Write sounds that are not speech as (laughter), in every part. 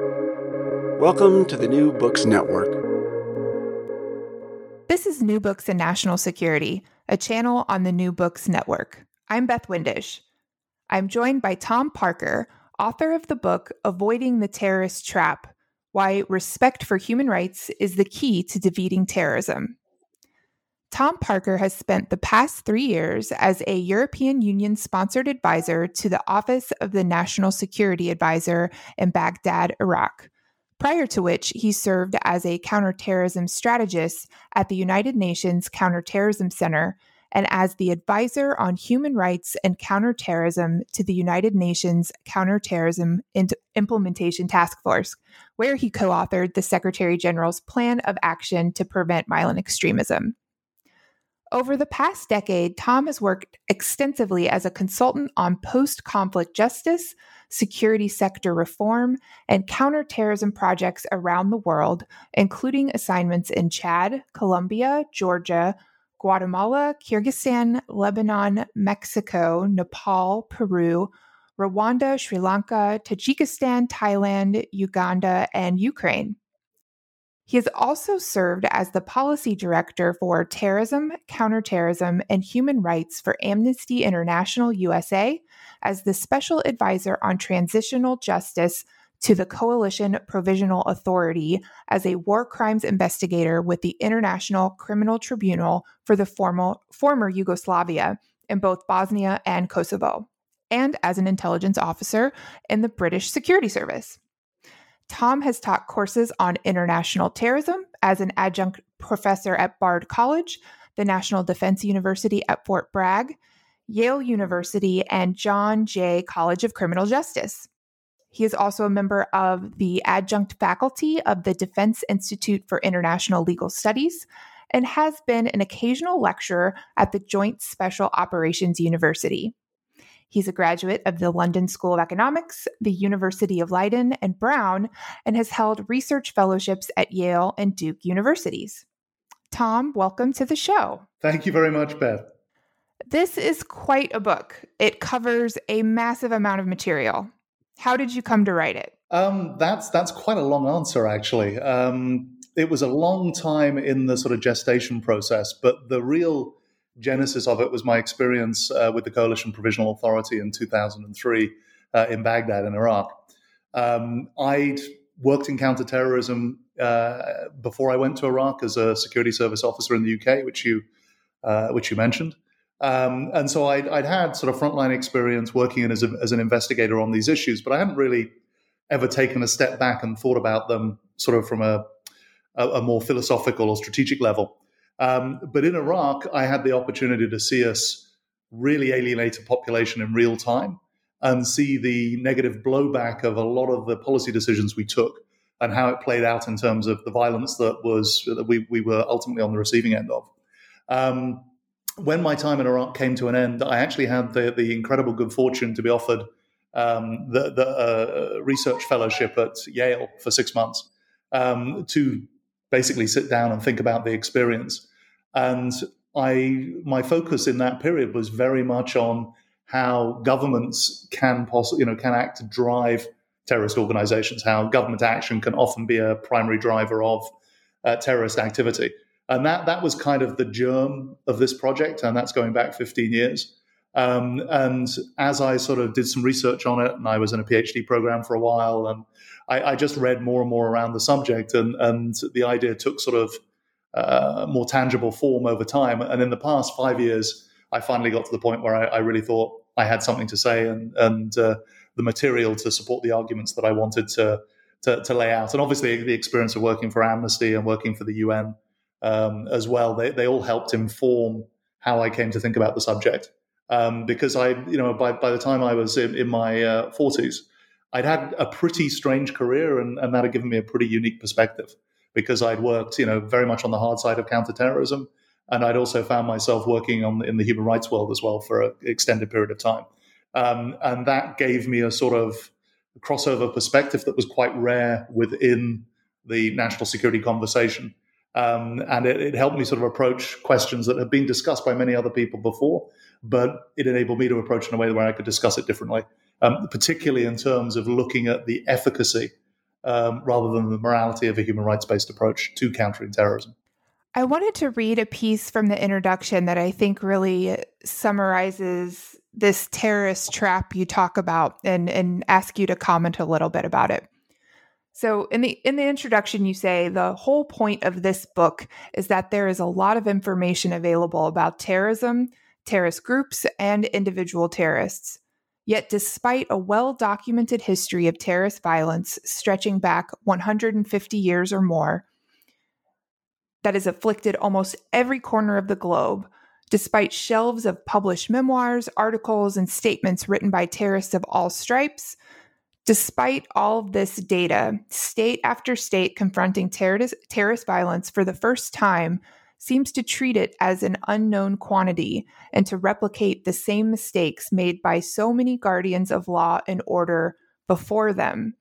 Welcome to the New Books Network. This is New Books in National Security, a channel on the New Books Network. I'm Beth Windisch. I'm joined by Tom Parker, author of the book Avoiding the Terrorist Trap Why Respect for Human Rights is the Key to Defeating Terrorism. Tom Parker has spent the past three years as a European Union sponsored advisor to the Office of the National Security Advisor in Baghdad, Iraq, prior to which he served as a counterterrorism strategist at the United Nations Counterterrorism Center and as the advisor on human rights and counterterrorism to the United Nations Counterterrorism Implementation Task Force, where he co authored the Secretary General's Plan of Action to Prevent Violent Extremism. Over the past decade, Tom has worked extensively as a consultant on post conflict justice, security sector reform, and counterterrorism projects around the world, including assignments in Chad, Colombia, Georgia, Guatemala, Kyrgyzstan, Lebanon, Mexico, Nepal, Peru, Rwanda, Sri Lanka, Tajikistan, Thailand, Uganda, and Ukraine. He has also served as the policy director for terrorism, counterterrorism, and human rights for Amnesty International USA, as the special advisor on transitional justice to the Coalition Provisional Authority as a war crimes investigator with the International Criminal Tribunal for the former, former Yugoslavia in both Bosnia and Kosovo, and as an intelligence officer in the British Security Service. Tom has taught courses on international terrorism as an adjunct professor at Bard College, the National Defense University at Fort Bragg, Yale University, and John Jay College of Criminal Justice. He is also a member of the adjunct faculty of the Defense Institute for International Legal Studies and has been an occasional lecturer at the Joint Special Operations University. He's a graduate of the London School of Economics, the University of Leiden and Brown, and has held research fellowships at Yale and Duke universities. Tom, welcome to the show. Thank you very much, Beth. This is quite a book. It covers a massive amount of material. How did you come to write it? Um, that's that's quite a long answer, actually. Um, it was a long time in the sort of gestation process, but the real genesis of it was my experience uh, with the Coalition Provisional Authority in 2003 uh, in Baghdad in Iraq. Um, I'd worked in counterterrorism uh, before I went to Iraq as a security service officer in the UK, which you uh, which you mentioned. Um, and so I'd, I'd, had sort of frontline experience working as, a, as an investigator on these issues, but I hadn't really ever taken a step back and thought about them sort of from a, a, a more philosophical or strategic level. Um, but in Iraq, I had the opportunity to see us really alienate a population in real time and see the negative blowback of a lot of the policy decisions we took and how it played out in terms of the violence that was that we, we were ultimately on the receiving end of. Um, when my time in Iraq came to an end, I actually had the, the incredible good fortune to be offered um, the, the uh, research fellowship at Yale for six months um, to basically sit down and think about the experience. And I, my focus in that period was very much on how governments can possibly, you know, can act to drive terrorist organizations. How government action can often be a primary driver of uh, terrorist activity. And that that was kind of the germ of this project, and that's going back 15 years. Um, and as I sort of did some research on it, and I was in a PhD program for a while, and I, I just read more and more around the subject, and and the idea took sort of uh, more tangible form over time. And in the past five years, I finally got to the point where I, I really thought I had something to say and and uh, the material to support the arguments that I wanted to, to, to lay out. And obviously, the experience of working for Amnesty and working for the UN um, as well. They, they all helped inform how I came to think about the subject. Um, because I, you know, by, by the time I was in, in my uh, 40s, I'd had a pretty strange career, and, and that had given me a pretty unique perspective because I'd worked, you know, very much on the hard side of counterterrorism, and I'd also found myself working on in the human rights world as well for an extended period of time, um, and that gave me a sort of crossover perspective that was quite rare within the national security conversation. Um, and it, it, helped me sort of approach questions that had been discussed by many other people before, but it enabled me to approach in a way where I could discuss it differently, um, particularly in terms of looking at the efficacy um, rather than the morality of a human rights based approach to countering terrorism. I wanted to read a piece from the introduction that I think really summarizes this terrorist trap you talk about and, and ask you to comment a little bit about it. So in the in the introduction you say the whole point of this book is that there is a lot of information available about terrorism, terrorist groups and individual terrorists. Yet despite a well-documented history of terrorist violence stretching back 150 years or more that has afflicted almost every corner of the globe, despite shelves of published memoirs, articles and statements written by terrorists of all stripes, Despite all of this data, state after state confronting terrorist, terrorist violence for the first time seems to treat it as an unknown quantity and to replicate the same mistakes made by so many guardians of law and order before them.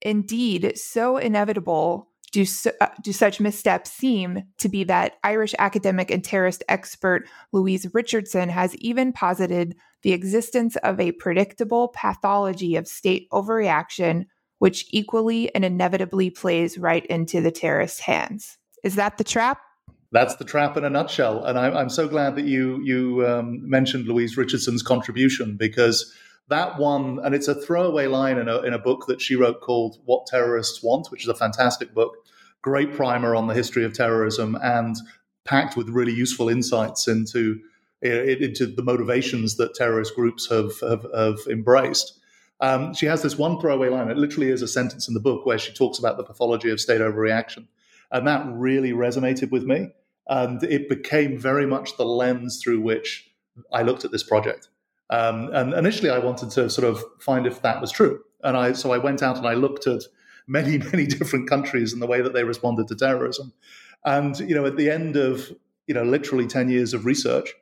Indeed, so inevitable do, uh, do such missteps seem to be that Irish academic and terrorist expert Louise Richardson has even posited the existence of a predictable pathology of state overreaction, which equally and inevitably plays right into the terrorist hands. Is that the trap? That's the trap in a nutshell. And I'm, I'm so glad that you you um, mentioned Louise Richardson's contribution because that one, and it's a throwaway line in a, in a book that she wrote called What Terrorists Want, which is a fantastic book, great primer on the history of terrorism and packed with really useful insights into into the motivations that terrorist groups have have, have embraced. Um, she has this one throwaway line. It literally is a sentence in the book where she talks about the pathology of state overreaction, and that really resonated with me. And it became very much the lens through which I looked at this project. Um, and initially, I wanted to sort of find if that was true. And I so I went out and I looked at many (laughs) many different countries and the way that they responded to terrorism. And you know, at the end of you know literally ten years of research,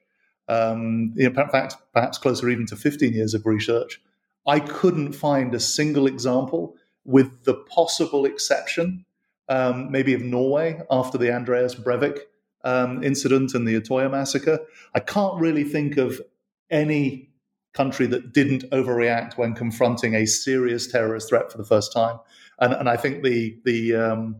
um, in fact, perhaps closer even to 15 years of research, I couldn't find a single example, with the possible exception, um, maybe of Norway after the Andreas Breivik um, incident and the Utøya massacre. I can't really think of any country that didn't overreact when confronting a serious terrorist threat for the first time. And, and I think the the um,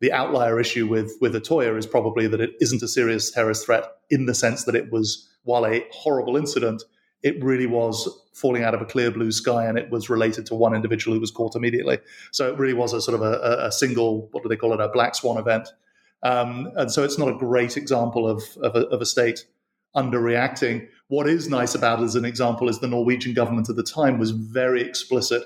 the outlier issue with with Utøya is probably that it isn't a serious terrorist threat in the sense that it was while a horrible incident, it really was falling out of a clear blue sky and it was related to one individual who was caught immediately. So it really was a sort of a, a single, what do they call it, a black swan event. Um, and so it's not a great example of, of, a, of a state underreacting. What is nice about it as an example is the Norwegian government at the time was very explicit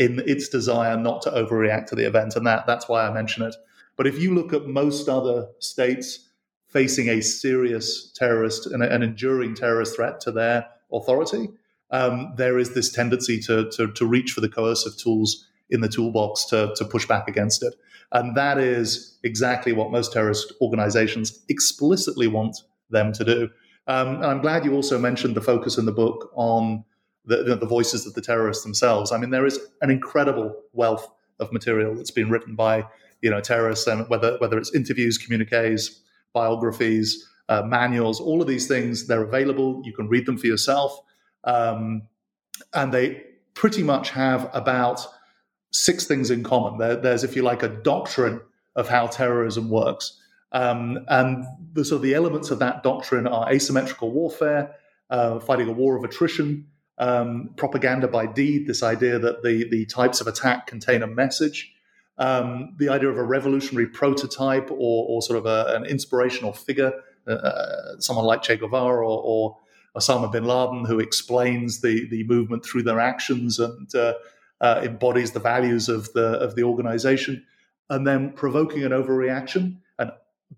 in its desire not to overreact to the event. And that, that's why I mention it. But if you look at most other states, facing a serious terrorist and an enduring terrorist threat to their authority, um, there is this tendency to, to, to reach for the coercive tools in the toolbox to, to push back against it. And that is exactly what most terrorist organizations explicitly want them to do. Um, and I'm glad you also mentioned the focus in the book on the, the, voices of the terrorists themselves. I mean, there is an incredible wealth of material that's been written by you know terrorists, and whether whether it's interviews, communiques, biographies, uh, manuals, all of these things, they're available. You can read them for yourself. Um, and they pretty much have about six things in common. There, there's, if you like, a doctrine of how terrorism works. Um, and the, so the elements of that doctrine are asymmetrical warfare, uh, fighting a war of attrition, um, propaganda by deed, this idea that the, the types of attack contain a message, um, the idea of a revolutionary prototype or, or sort of a, an inspirational figure, uh, uh, someone like Che Guevara or, or, Osama bin Laden, who explains the, the movement through their actions and uh, uh, embodies the values of the, of the organization, and then provoking an overreaction and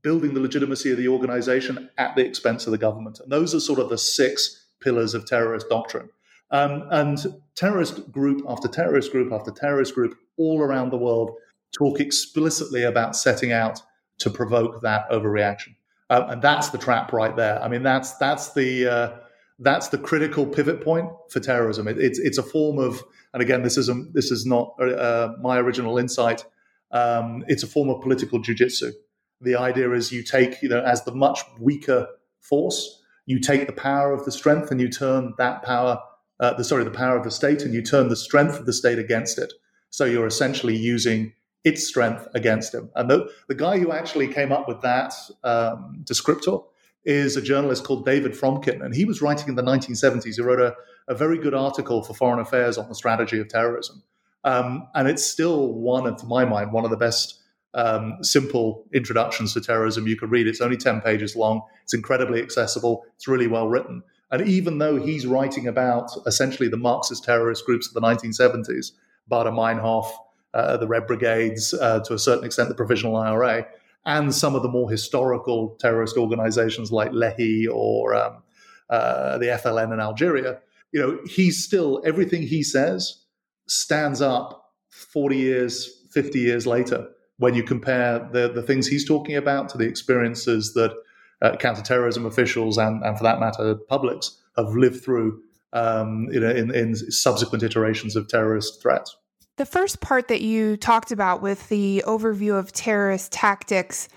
building the legitimacy of the organization at the expense of the government. And those are sort of the six pillars of terrorist doctrine. Um, and terrorist group after terrorist group after terrorist group all around the world talk explicitly about setting out to provoke that overreaction. Uh, and that's the trap right there. I mean, that's that's the uh, that's the critical pivot point for terrorism. It, it's it's a form of, and again, this is a, this is not uh, my original insight. Um, it's a form of political jujitsu. The idea is you take, you know, as the much weaker force, you take the power of the strength and you turn that power, uh, the sorry, the power of the state, and you turn the strength of the state against it. So you're essentially using its strength against him. And the, the guy who actually came up with that um, descriptor is a journalist called David Fromkin. And he was writing in the 1970s. He wrote a, a very good article for Foreign Affairs on the strategy of terrorism. Um, and it's still one of, to my mind, one of the best um, simple introductions to terrorism you could read. It's only 10 pages long. It's incredibly accessible. It's really well written. And even though he's writing about essentially the Marxist terrorist groups of the 1970s, Baader Meinhof, uh, the Red Brigades, uh, to a certain extent, the Provisional IRA, and some of the more historical terrorist organizations like Lehi or um, uh, the FLN in Algeria, you know, he's still, everything he says stands up 40 years, 50 years later when you compare the, the things he's talking about to the experiences that uh, counterterrorism officials and, and, for that matter, publics have lived through um, in, in, in subsequent iterations of terrorist threats. The first part that you talked about with the overview of terrorist tactics,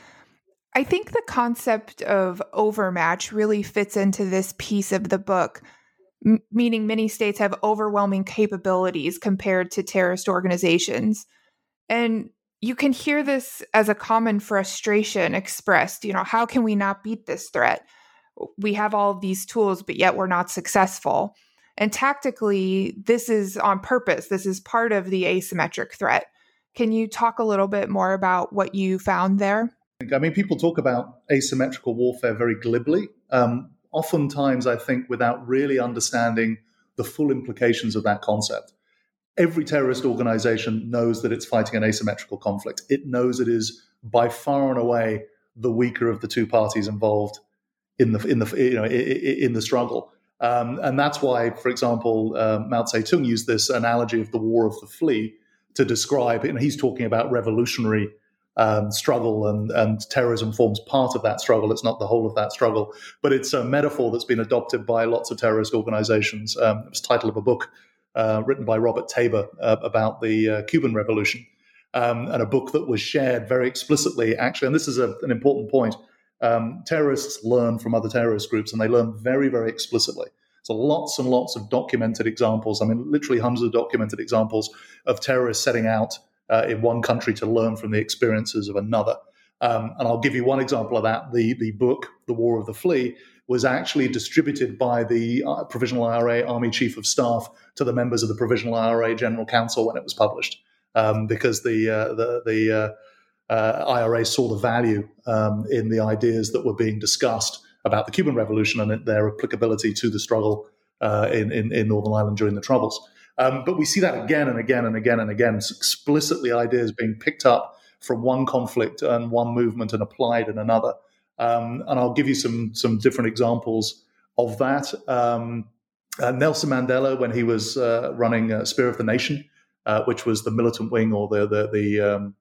I think the concept of overmatch really fits into this piece of the book, m- meaning many states have overwhelming capabilities compared to terrorist organizations. And you can hear this as a common frustration expressed. You know, how can we not beat this threat? We have all these tools, but yet we're not successful. And tactically, this is on purpose. This is part of the asymmetric threat. Can you talk a little bit more about what you found there? I mean, people talk about asymmetrical warfare very glibly. Um, oftentimes, I think, without really understanding the full implications of that concept every terrorist organization knows that it's fighting an asymmetrical conflict. It knows it is by far and away the weaker of the two parties involved in the in the you know in the struggle. Um, and that's why, for example, uh, Mao Zedong used this analogy of the war of the flea to describe, and he's talking about revolutionary um, struggle, and, and terrorism forms part of that struggle. It's not the whole of that struggle, but it's a metaphor that's been adopted by lots of terrorist organizations. Um, it was the title of a book uh, written by Robert Taber uh, about the uh, Cuban Revolution, um, and a book that was shared very explicitly, actually. And this is a, an important point. Um, terrorists learn from other terrorist groups, and they learn very, very explicitly. So lots and lots of documented examples. I mean, literally hundreds of documented examples of terrorists setting out uh, in one country to learn from the experiences of another. Um, and I'll give you one example of that. The the book, The War of the Flea, was actually distributed by the uh, Provisional IRA Army Chief of Staff to the members of the Provisional IRA General Council when it was published, um, because the uh, the, the uh, IRA saw the value um, in the ideas that were being discussed about the Cuban Revolution and their applicability to the struggle uh, in, in, in Northern Ireland during the Troubles. Um, but we see that again and again and again and again, it's explicitly ideas being picked up from one conflict and one movement and applied in another. Um, and I'll give you some some different examples of that. Um, uh, Nelson Mandela, when he was uh, running uh, Spear of the Nation, uh, which was the militant wing or the the the, um,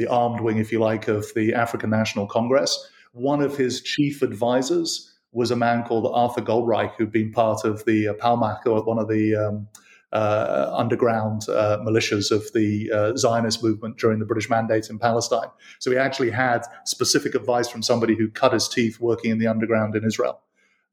the, armed wing, if you like, of the African National Congress, one of his chief advisors was a man called Arthur Goldreich, who'd been part of the uh, Palmach, or one of the um, uh, underground uh, militias of the uh, Zionist movement during the British mandate in Palestine. So he actually had specific advice from somebody who cut his teeth working in the underground in Israel.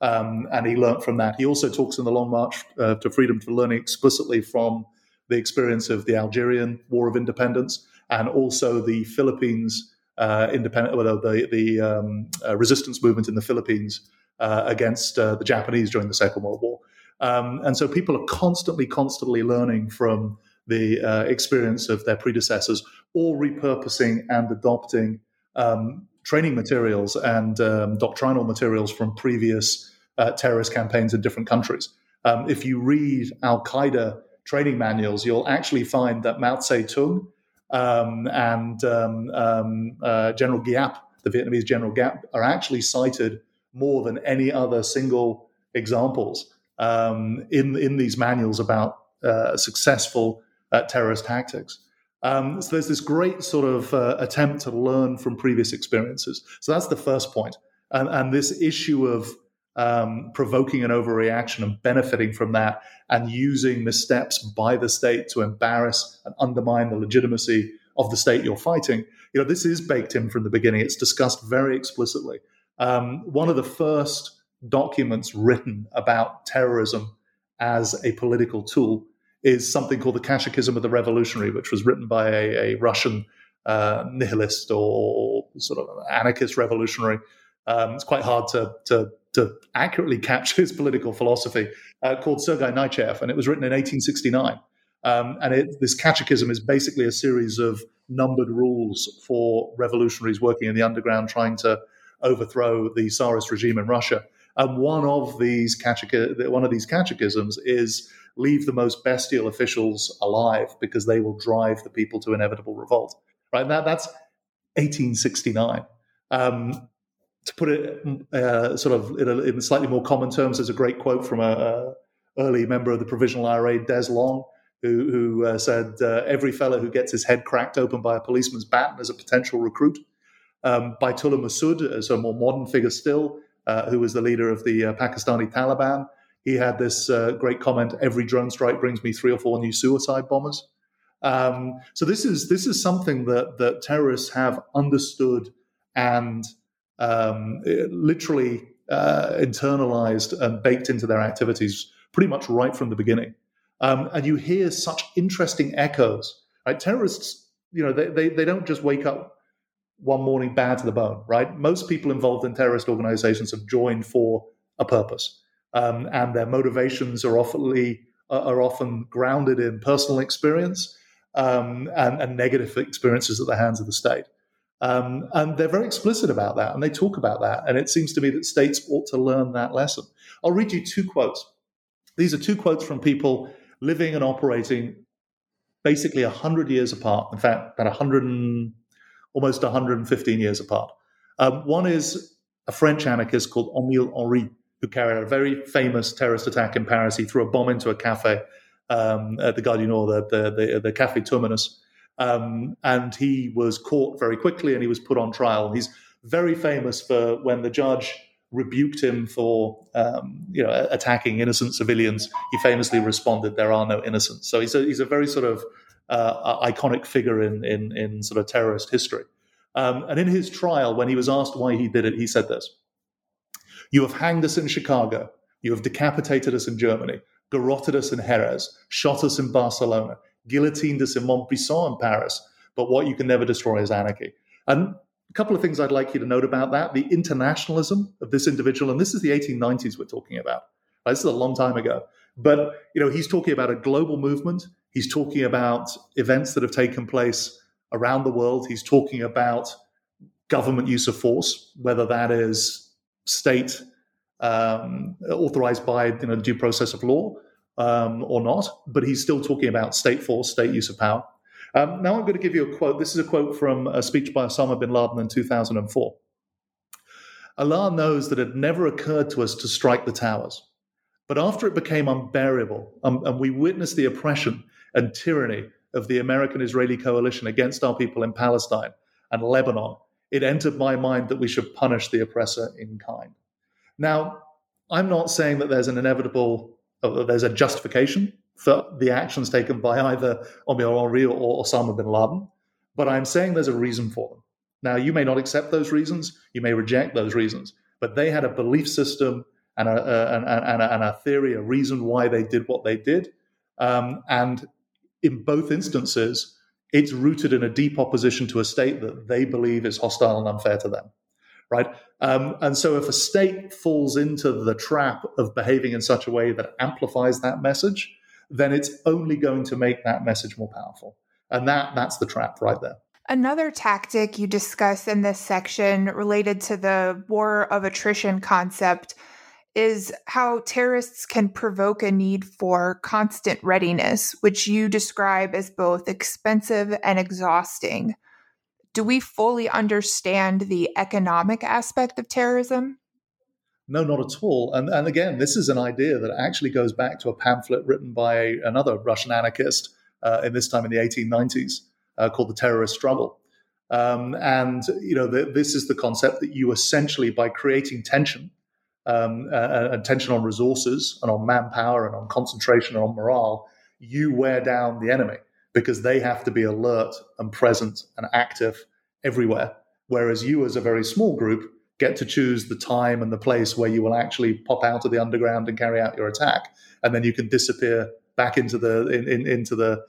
Um, and he learned from that. He also talks in the Long March uh, to Freedom to learning explicitly from the experience of the Algerian War of Independence and also the Philippines uh, independent, well, the the um, uh, resistance movement in the Philippines against the Japanese during the Second World War. Um, and so people are constantly, constantly learning from the uh, experience of their predecessors or repurposing and adopting um, training materials and um, doctrinal materials from previous uh, terrorist campaigns in different countries. Um, if you read Al Qaeda training manuals, you'll actually find that Mao Zedong um, and um, uh, General Giap, the Vietnamese General Giap, are actually cited more than any other single examples um, in in these manuals about uh, successful uh, terrorist tactics. Um, so there's this great sort of uh, attempt to learn from previous experiences. So that's the first point. And, and this issue of um, provoking an overreaction and benefiting from that and using missteps by the state to embarrass and undermine the legitimacy of the state you're fighting. You know, this is baked in from the beginning. It's discussed very explicitly. Um, one of the first documents written about terrorism as a political tool is something called the Catechism of the Revolutionary, which was written by a, a Russian uh, nihilist or sort of anarchist revolutionary. Um, it's quite hard to, to, to accurately capture his political philosophy, uh, called Sergei Nechayev, and it was written in 1869. Um, and it, this catechism is basically a series of numbered rules for revolutionaries working in the underground trying to overthrow the Tsarist regime in Russia. And one of these catech- one of these catechisms is leave the most bestial officials alive because they will drive the people to inevitable revolt. Right? That that's 1869. Um, to put it uh, sort of in, a, in, slightly more common terms, there's a great quote from a, a early member of the Provisional IRA, Des Long, who, who uh, said, uh, "Every fellow who gets his head cracked open by a policeman's baton is a potential recruit." Um, Baitullah Mehsud, as a more modern figure still, uh, who was the leader of the uh, Pakistani Taliban, he had this uh, great comment: "Every drone strike brings me three or four new suicide bombers." Um, so this is this is something that that terrorists have understood and um, literally uh, internalized and baked into their activities pretty much right from the beginning. Um, and you hear such interesting echoes. Right? Terrorists, you know, they, they, they don't just wake up one morning bad to the bone, right? Most people involved in terrorist organizations have joined for a purpose. Um, and their motivations are often, are often grounded in personal experience um, and, and, negative experiences at the hands of the state. Um, and they're very explicit about that, and they talk about that. And it seems to me that states ought to learn that lesson. I'll read you two quotes. These are two quotes from people living and operating basically 100 years apart. In fact, about 100 and, almost 115 years apart. Um, one is a French anarchist called Émile Henry, who carried out a very famous terrorist attack in Paris. He threw a bomb into a cafe um, at the Gare du Nord, the, the, the, the Café Terminus. Um, and he was caught very quickly and he was put on trial. He's very famous for when the judge rebuked him for um, you know attacking innocent civilians. He famously responded, "There are no innocents." So he's a, he's a very sort of uh, iconic figure in, in, in sort of terrorist history. Um, and in his trial, when he was asked why he did it, he said this: "You have hanged us in Chicago. You have decapitated us in Germany, garroted us in Jerez, shot us in Barcelona, guillotined us in Montbrison in Paris. But what you can never destroy is anarchy." And a couple of things I'd like you to note about that the internationalism of this individual, and this is the 1890s we're talking about. This is a long time ago. But you know, he's talking about a global movement. He's talking about events that have taken place around the world. He's talking about government use of force, whether that is state um, authorized by you know, due process of law um, or not. But he's still talking about state force, state use of power. Um, now I'm going to give you a quote. This is a quote from a speech by Osama bin Laden in 2004. Allah knows that it never occurred to us to strike the towers. But after it became unbearable, um, and we witnessed the oppression and tyranny of the American Israeli coalition against our people in Palestine and Lebanon, it entered my mind that we should punish the oppressor in kind. Now, I'm not saying that there's an inevitable, there's a justification for the actions taken by either Émile Henry or Osama bin Laden, but I'm saying there's a reason for them. Now, you may not accept those reasons, you may reject those reasons, but they had a belief system and a, a, a, and a theory, a reason why they did what they did. Um, and in both instances, it's rooted in a deep opposition to a state that they believe is hostile and unfair to them. Right. Um, and so if a state falls into the trap of behaving in such a way that amplifies that message, then it's only going to make that message more powerful. And that that's the trap right there. Another tactic you discuss in this section related to the war of attrition concept is how terrorists can provoke a need for constant readiness, which you describe as both expensive and exhausting. Do we fully understand the economic aspect of terrorism? No, not at all. And, and again, this is an idea that actually goes back to a pamphlet written by another Russian anarchist, uh, in this time in the 1890s, uh, called The Terrorist Struggle. Um, and you know, the, this is the concept that you essentially, by creating tension, um, uh, and tension on resources and on manpower and on concentration and on morale, you wear down the enemy because they have to be alert and present and active everywhere. Whereas you, as a very small group, get to choose the time and the place where you will actually pop out of the underground and carry out your attack. And then you can disappear back into the in, in, into the,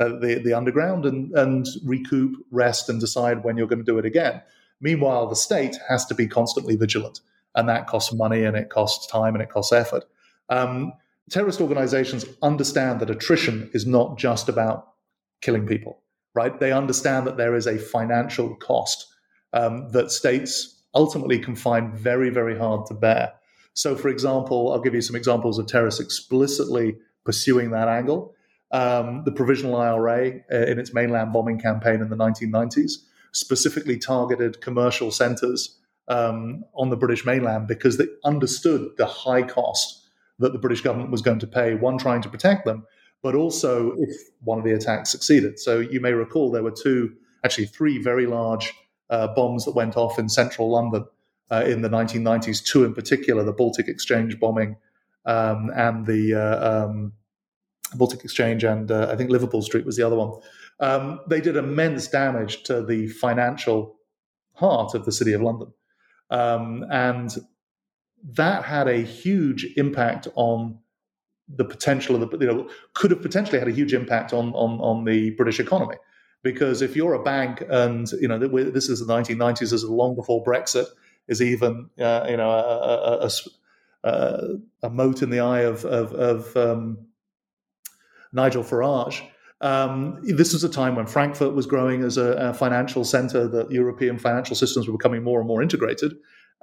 uh, the the underground and and recoup, rest, and decide when you're going to do it again. Meanwhile, the state has to be constantly vigilant, and that costs money and it costs time and it costs effort. Um, terrorist organizations understand that attrition is not just about killing people, right? They understand that there is a financial cost um, that states ultimately can find very, very hard to bear. So, for example, I'll give you some examples of terrorists explicitly pursuing that angle. Um, the Provisional IRA, uh, in its mainland bombing campaign in the 1990s, specifically targeted commercial centers um, on the British mainland because they understood the high cost that the British government was going to pay, one, trying to protect them, but also if one of the attacks succeeded. So you may recall there were two, actually three very large uh, bombs that went off in central London uh, in the 1990s, two in particular, the Baltic Exchange bombing um, and the uh, um, Baltic Exchange and uh, I think Liverpool Street was the other one. Um, they did immense damage to the financial heart of the City of London. Um, and that had a huge impact on the potential of the, you know, could have potentially had a huge impact on, on, on the British economy. Because if you're a bank and, you know, this is the 1990s, this is long before Brexit is even, uh, you know, a, a, a, a, mote in the eye of, of, of um, Nigel Farage. Um, this was a time when Frankfurt was growing as a, a financial center, that European financial systems were becoming more and more integrated.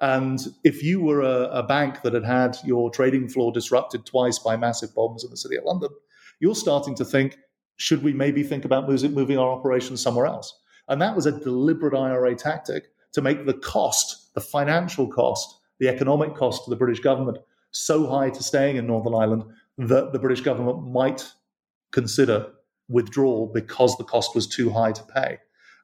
And if you were a, a, bank that had had your trading floor disrupted twice by massive bombs in the city of London, you're starting to think, should we maybe think about moving, our operations somewhere else? And that was a deliberate IRA tactic to make the cost, the financial cost, the economic cost to the British government so high to staying in Northern Ireland that the British government might consider withdrawal because the cost was too high to pay.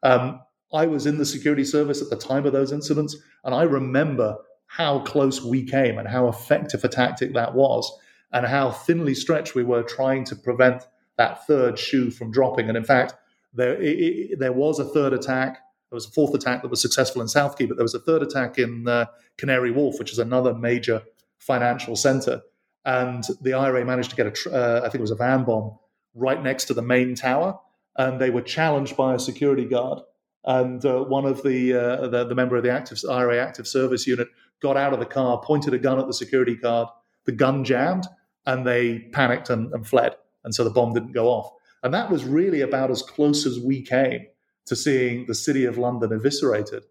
Um, I was in the security service at the time of those incidents, and I remember how close we came and how effective a tactic that was, and how thinly stretched we were trying to prevent that third shoe from dropping. And in fact, there it, it, there was a third attack. There was a fourth attack that was successful in South Quay, but there was a third attack in uh, Canary Wharf, which is another major financial center. And the IRA managed to get a, uh, I think it was a van bomb right next to the main tower, and they were challenged by a security guard and uh, one of the, uh, the, the member of the active IRA active service unit got out of the car, pointed a gun at the security guard. The gun jammed, and they panicked and, and fled, and so the bomb didn't go off. And that was really about as close as we came to seeing the city of London eviscerated.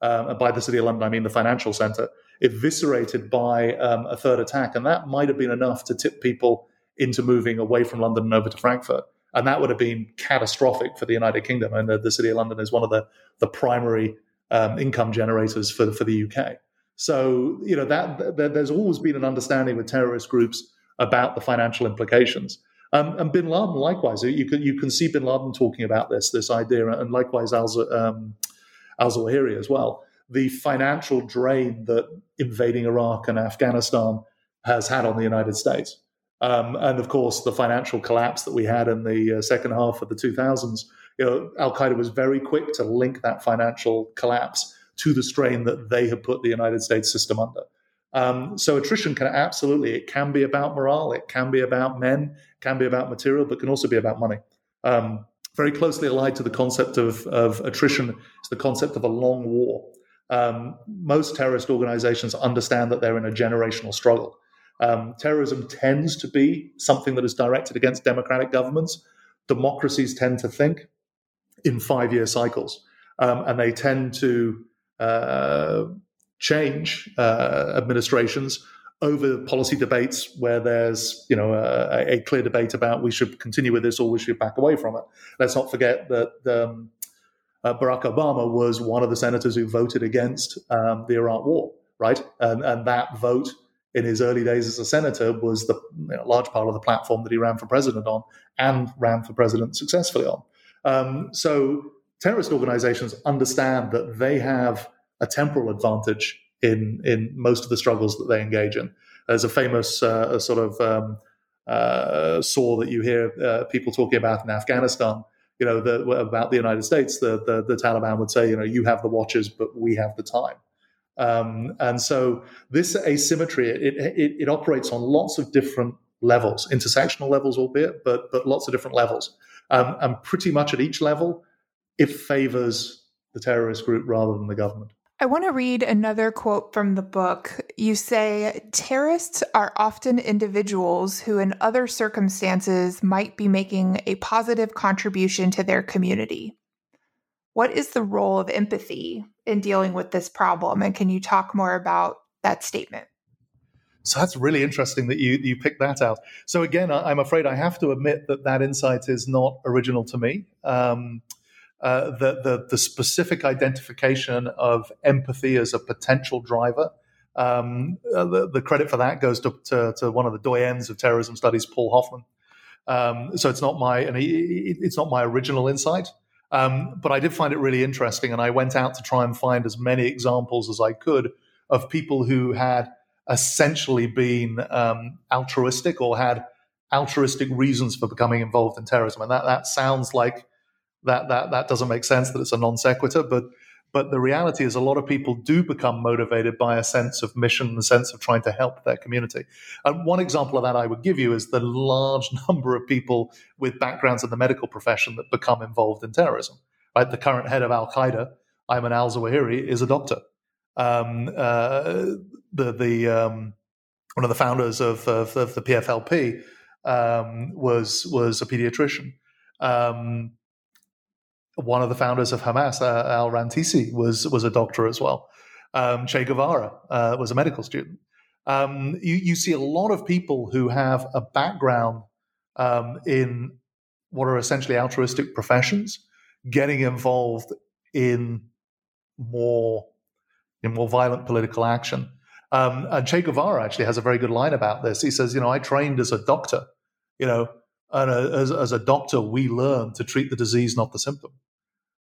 Um, by the city of London, I mean the financial centre, eviscerated by um, a third attack. And that might have been enough to tip people into moving away from London and over to Frankfurt and that would have been catastrophic for the United Kingdom. And the, the City of London is one of the the primary um, income generators for for the UK. So you know that, that, there's always been an understanding with terrorist groups about the financial implications. Um, and Bin Laden, likewise, you can you can see Bin Laden talking about this this idea, and likewise Al um, Al Zawahiri as well. The financial drain that invading Iraq and Afghanistan has had on the United States. Um, and of course, the financial collapse that we had in the uh, second half of the 2000s, you know, Al Qaeda was very quick to link that financial collapse to the strain that they had put the United States system under. Um, so attrition can absolutely, it can be about morale, it can be about men, can be about material, but can also be about money. Um, very closely allied to the concept of, of attrition is the concept of a long war. Um, most terrorist organizations understand that they're in a generational struggle. Um, terrorism tends to be something that is directed against democratic governments. Democracies tend to think in five year cycles, um, and they tend to uh, change uh, administrations over policy debates where there's you know a, a, clear debate about we should continue with this or we should back away from it. Let's not forget that um, uh, Barack Obama was one of the senators who voted against um, the Iraq War, right? And, and that vote in his early days as a senator was the you know, large part of the platform that he ran for president on and ran for president successfully on. Um, so terrorist organizations understand that they have a temporal advantage in in most of the struggles that they engage in. There's a famous uh, sort of um, uh, saw that you hear uh, people talking about in Afghanistan. You know the, about the United States. The, the the Taliban would say, you know, you have the watches, but we have the time. Um, and so this asymmetry, it, it, it, operates on lots of different levels, intersectional levels, albeit, but but lots of different levels. Um, and pretty much at each level, it favors the terrorist group rather than the government. I want to read another quote from the book. You say, Terrorists are often individuals who, in other circumstances, might be making a positive contribution to their community. What is the role of empathy in dealing with this problem? And can you talk more about that statement? So that's really interesting that you you picked that out. So again, I'm afraid I have to admit that that insight is not original to me. Um, uh, the, the, the specific identification of empathy as a potential driver. Um, uh, the, the, credit for that goes to, to, to, one of the doyens of terrorism studies, Paul Hoffman. Um, so it's not my and he, it's not my original insight, um, but I did find it really interesting, and I went out to try and find as many examples as I could of people who had essentially been um, altruistic or had altruistic reasons for becoming involved in terrorism, and that that sounds like that that that doesn't make sense that it's a non sequitur but but the reality is a lot of people do become motivated by a sense of mission a sense of trying to help their community. And one example of that i would give you is the large (laughs) number of people with backgrounds in the medical profession that become involved in terrorism. Right? The current head of al-qaeda ayman al-zawahiri is a doctor. Um, uh, the the um, one of the founders of, of, of the PFLP um, was was a pediatrician. Um, one of the founders of Hamas, uh, Al Rantisi, was was a doctor as well. Um, che Guevara uh, was a medical student. Um, you, you, see a lot of people who have a background um, in what are essentially altruistic professions getting involved in more in more violent political action. Um, and Che Guevara actually has a very good line about this. He says, "You know, I trained as a doctor, you know, and a, as, as, a doctor, we learn to treat the disease, not the symptom.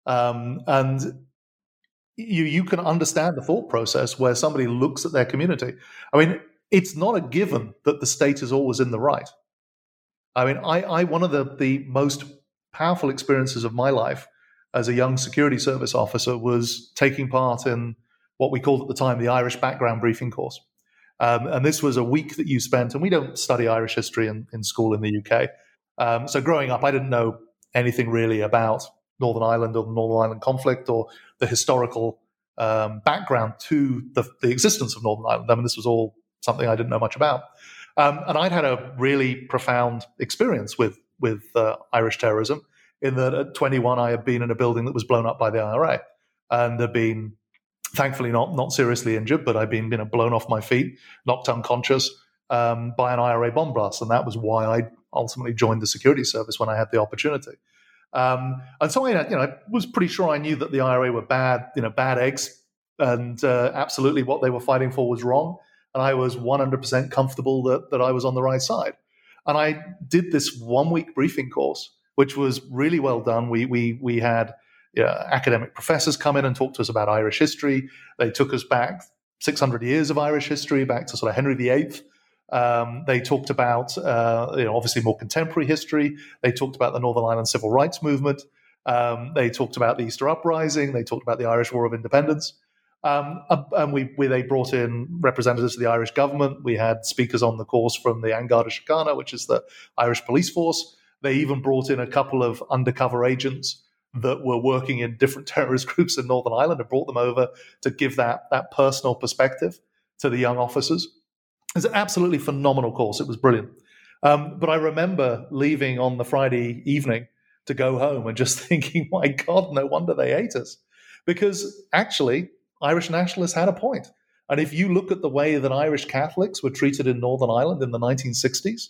Um, and you you can understand the thought process where somebody looks at their community. I mean, it's not a given that the state is always in the right. I mean, I, I one of the the most powerful experiences of my life as a young security service officer was taking part in what we called at the time the Irish background briefing course. Um, and this was a week that you spent, and we don't study Irish history in, in school in the UK. Um, so growing up, I didn't know anything really about Northern Ireland or the Northern Ireland conflict or the historical um, background to the, the, existence of Northern Ireland. I mean, this was all something I didn't know much about. Um, and I'd had a really profound experience with with uh, Irish terrorism. In that at 21, I had been in a building that was blown up by the IRA, and had been thankfully not not seriously injured, but I'd been you know blown off my feet, knocked unconscious um, by an IRA bomb blast, and that was why I ultimately joined the security service when I had the opportunity. Um, and so I, you know, I was pretty sure I knew that the IRA were bad, you know, bad eggs, and uh, absolutely what they were fighting for was wrong. And I was 100% comfortable that that I was on the right side. And I did this one week briefing course, which was really well done. We we we had academic professors come in and talk to us about Irish history. They took us back 600 years of Irish history, back to sort of Henry VIII. Um, they talked about, uh, you know, obviously more contemporary history. They talked about the Northern Ireland civil rights movement. Um, they talked about the Easter Uprising. They talked about the Irish War of Independence. Um, and we, we, they brought in representatives of the Irish government. We had speakers on the course from the An Garda Síochána, which is the Irish police force. They even brought in a couple of undercover agents that were working in different (laughs) terrorist groups in Northern Ireland and brought them over to give that, that personal perspective to the young officers. It's an absolutely phenomenal course. It was brilliant. Um, but I remember leaving on the Friday evening to go home and just (laughs) thinking, my God, no wonder they hate us. Because actually, Irish nationalists had a point. And if you look at the way that Irish Catholics were treated in Northern Ireland in the 1960s,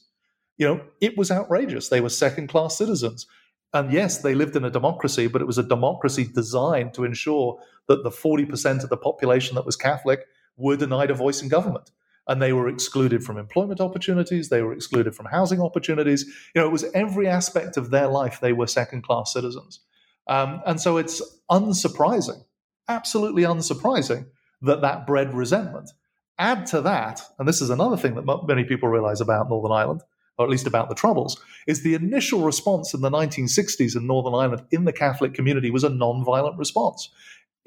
you know, it was outrageous. They were second class citizens. And yes, they lived in a democracy, but it was a democracy designed to ensure that the 40% of the population that was Catholic were denied a voice in government and they were excluded from employment opportunities. They were excluded from housing opportunities. You know it was every aspect of their life they were second class citizens. Um, and so it's unsurprising absolutely unsurprising that that bred resentment. Add to that and this is another thing that many people realize about northern ireland or at least about the troubles is the initial response in the 1960s in northern ireland in the catholic community was a non-violent response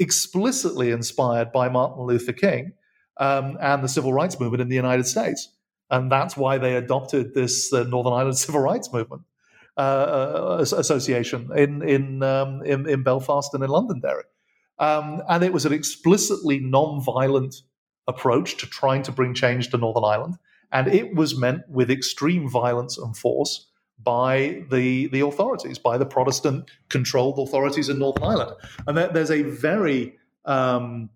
explicitly inspired by martin luther king um, and the civil rights movement in the United States. and that's why they adopted this uh, Northern Ireland (laughs) Civil Rights Movement uh, uh Association in in, um, in, in Belfast and in Londonderry, um, and it was an explicitly non-violent approach to trying to bring change to Northern Ireland, and it was meant with extreme violence and force by the the authorities, by the Protestant controlled authorities in Northern Ireland, and there's a very um,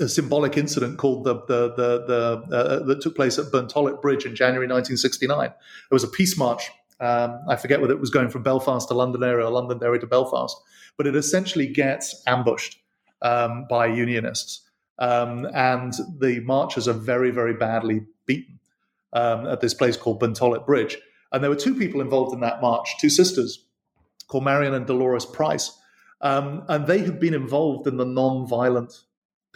a symbolic incident called the the the, the uh, that took place at Burntollet Bridge in January 1969. It was a peace march. Um, I forget whether it was going from Belfast to Londonderry or Londonderry to Belfast, but it essentially gets ambushed um, by Unionists, um, and the marchers are very very badly beaten um, at this place called Burntollet Bridge. And there were two people involved in that march, two sisters called Marian and Dolores Price. Um, and they had been involved in the non-violent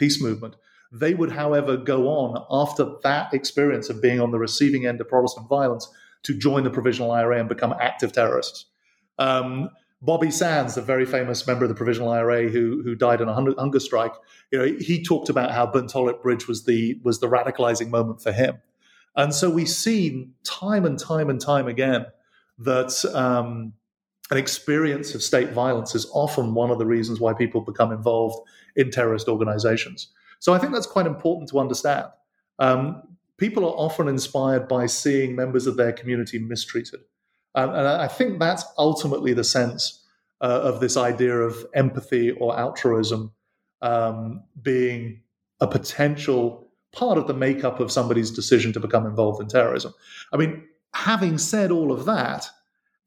peace movement. They would, however, go on after that experience of being on the receiving end of Protestant violence to join the Provisional IRA and become active terrorists. Um, Bobby Sands, the very famous member of the Provisional IRA who, who died in a hunger strike, you know, he talked about how Burntollet Bridge was the was the radicalizing moment for him. And so we see time and time and time again that um, an experience of state violence is often one of the reasons why people become involved in terrorist organizations. So I think that's quite important to understand. Um, people are often inspired by seeing members of their community mistreated. Um, and I think that's ultimately the sense uh, of this idea of empathy or altruism um, being a potential part of the makeup of somebody's decision to become involved in terrorism. I mean, having said all of that,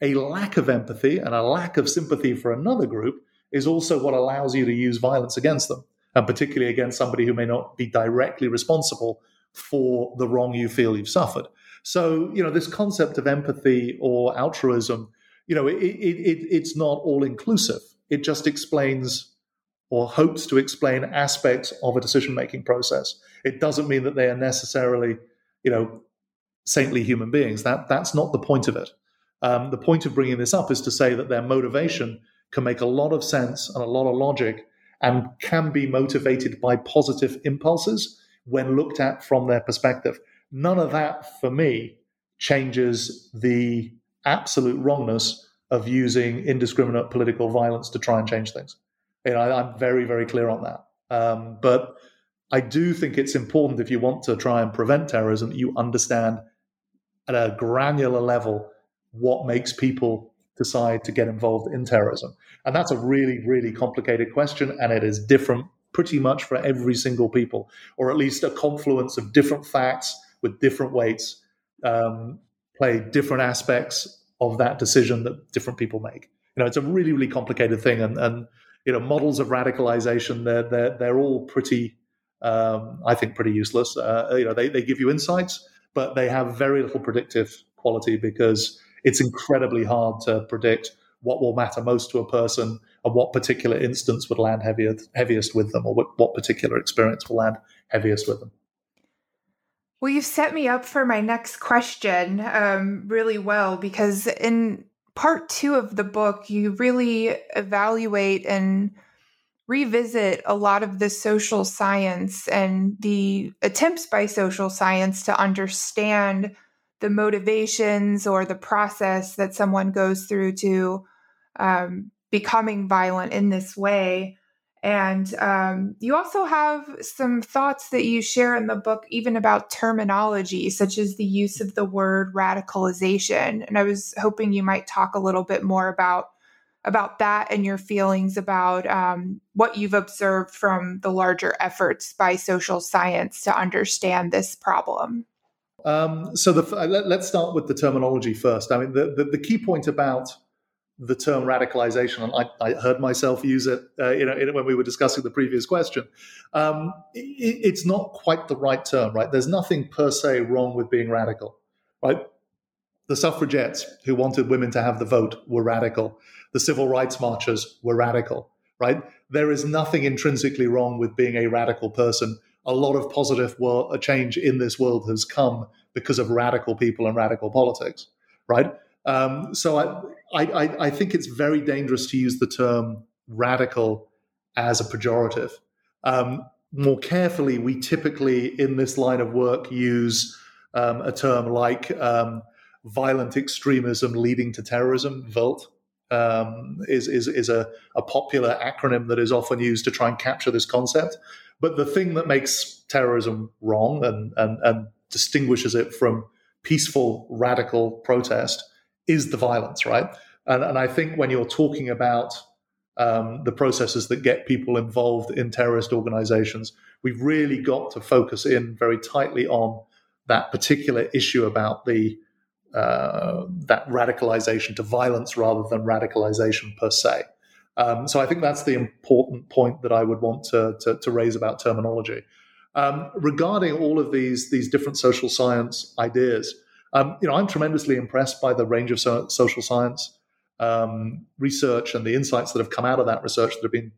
a lack of empathy and a lack of sympathy for another group is also what allows you to use violence against them, and particularly against somebody who may not be directly responsible for the wrong you feel you've suffered. So, you know, this concept of empathy or altruism, you know, it, it, it, it's not all inclusive. It just explains or hopes to explain aspects of a decision making process. It doesn't mean that they are necessarily, you know, saintly human beings. That that's not the point of it. Um, the point of bringing this up is to say that their motivation can make a lot of sense and a lot of logic, and can be motivated by positive impulses when looked at from their perspective. None of that, for me, changes the absolute wrongness of using indiscriminate political violence to try and change things. You know, I, am very, very clear on that. Um, but I do think it's important if you want to try and prevent terrorism that you understand at a granular level what makes people decide to get involved in terrorism. And that's a really, really complicated question, and it is different pretty much for every single people, or at least a confluence of different facts with different weights um, play different aspects of that decision that different people make. You know, it's a really, really complicated thing, and, and you know models of radicalization they're they're, they're all pretty um, I think pretty useless. Uh, you know they, they give you insights, but they have very little predictive quality because it's incredibly hard to predict what will matter most to a person and what particular instance would land heaviest, heaviest with them or what, what particular experience will land heaviest with them. Well, you've set me up for my next question um, really well because in part two of the book, you really evaluate and revisit a lot of the social science and the attempts by social science to understand the motivations or the process that someone goes through to um, becoming violent in this way. And um, you also have some thoughts that you share in the book, even about terminology, such as the use of the word radicalization. And I was hoping you might talk a little bit more about about that and your feelings about um, what you've observed from the larger efforts by social science to understand this problem. Um, so the, let, us start with the terminology first. I mean, the, the, the key point about the term radicalization, and I, I heard myself use it, uh, you know, when we were discussing the previous question. Um, it, it's not quite the right term, right? There's nothing per se wrong with being radical, right? The suffragettes who wanted women to have the vote were radical. The civil rights marchers were radical, right? There is nothing intrinsically wrong with being a radical person. A lot of positive world, change in this world has come because of radical people and radical politics, right? Um, so I, I, I think it's very dangerous to use the term radical as a pejorative. Um, more carefully, we typically in this line of work use um, a term like um, violent extremism leading to terrorism, VERLT, um, is, is, is a, a, popular acronym that is often used to try and capture this concept. But the thing that makes terrorism wrong and, and, and distinguishes it from peaceful radical protest is the violence, right? And, and I think when you're talking about um, the processes that get people involved in terrorist organizations, we've really got to focus in very tightly on that particular issue about the uh, that radicalization to violence rather than radicalization per se. Um, so I think that's the important point that I would want to, to, to raise about terminology. Um, regarding all of these these different social science ideas, um, you know, I'm tremendously impressed by the range of so, social science um, research and the insights that have come out of that research that have been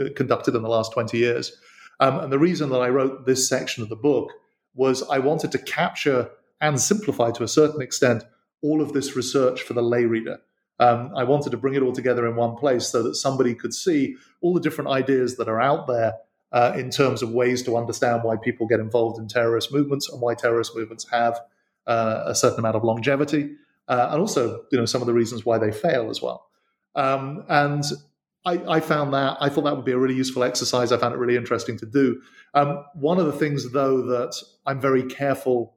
uh, conducted in the last 20 years. Um, and the reason that I wrote this section of the book was I wanted to capture and simplify to a certain extent all of this research for the lay reader. Um, I wanted to bring it all together in one place so that somebody could see all the different ideas that are out there uh, in terms of ways to understand why people get involved in terrorist movements and why terrorist movements have uh, a certain amount of longevity, uh, and also you know some of the reasons why they fail as well. Um, and I, I, found that I thought that would be a really useful exercise. I found it really interesting to do. Um, one of the things, though, that I'm very careful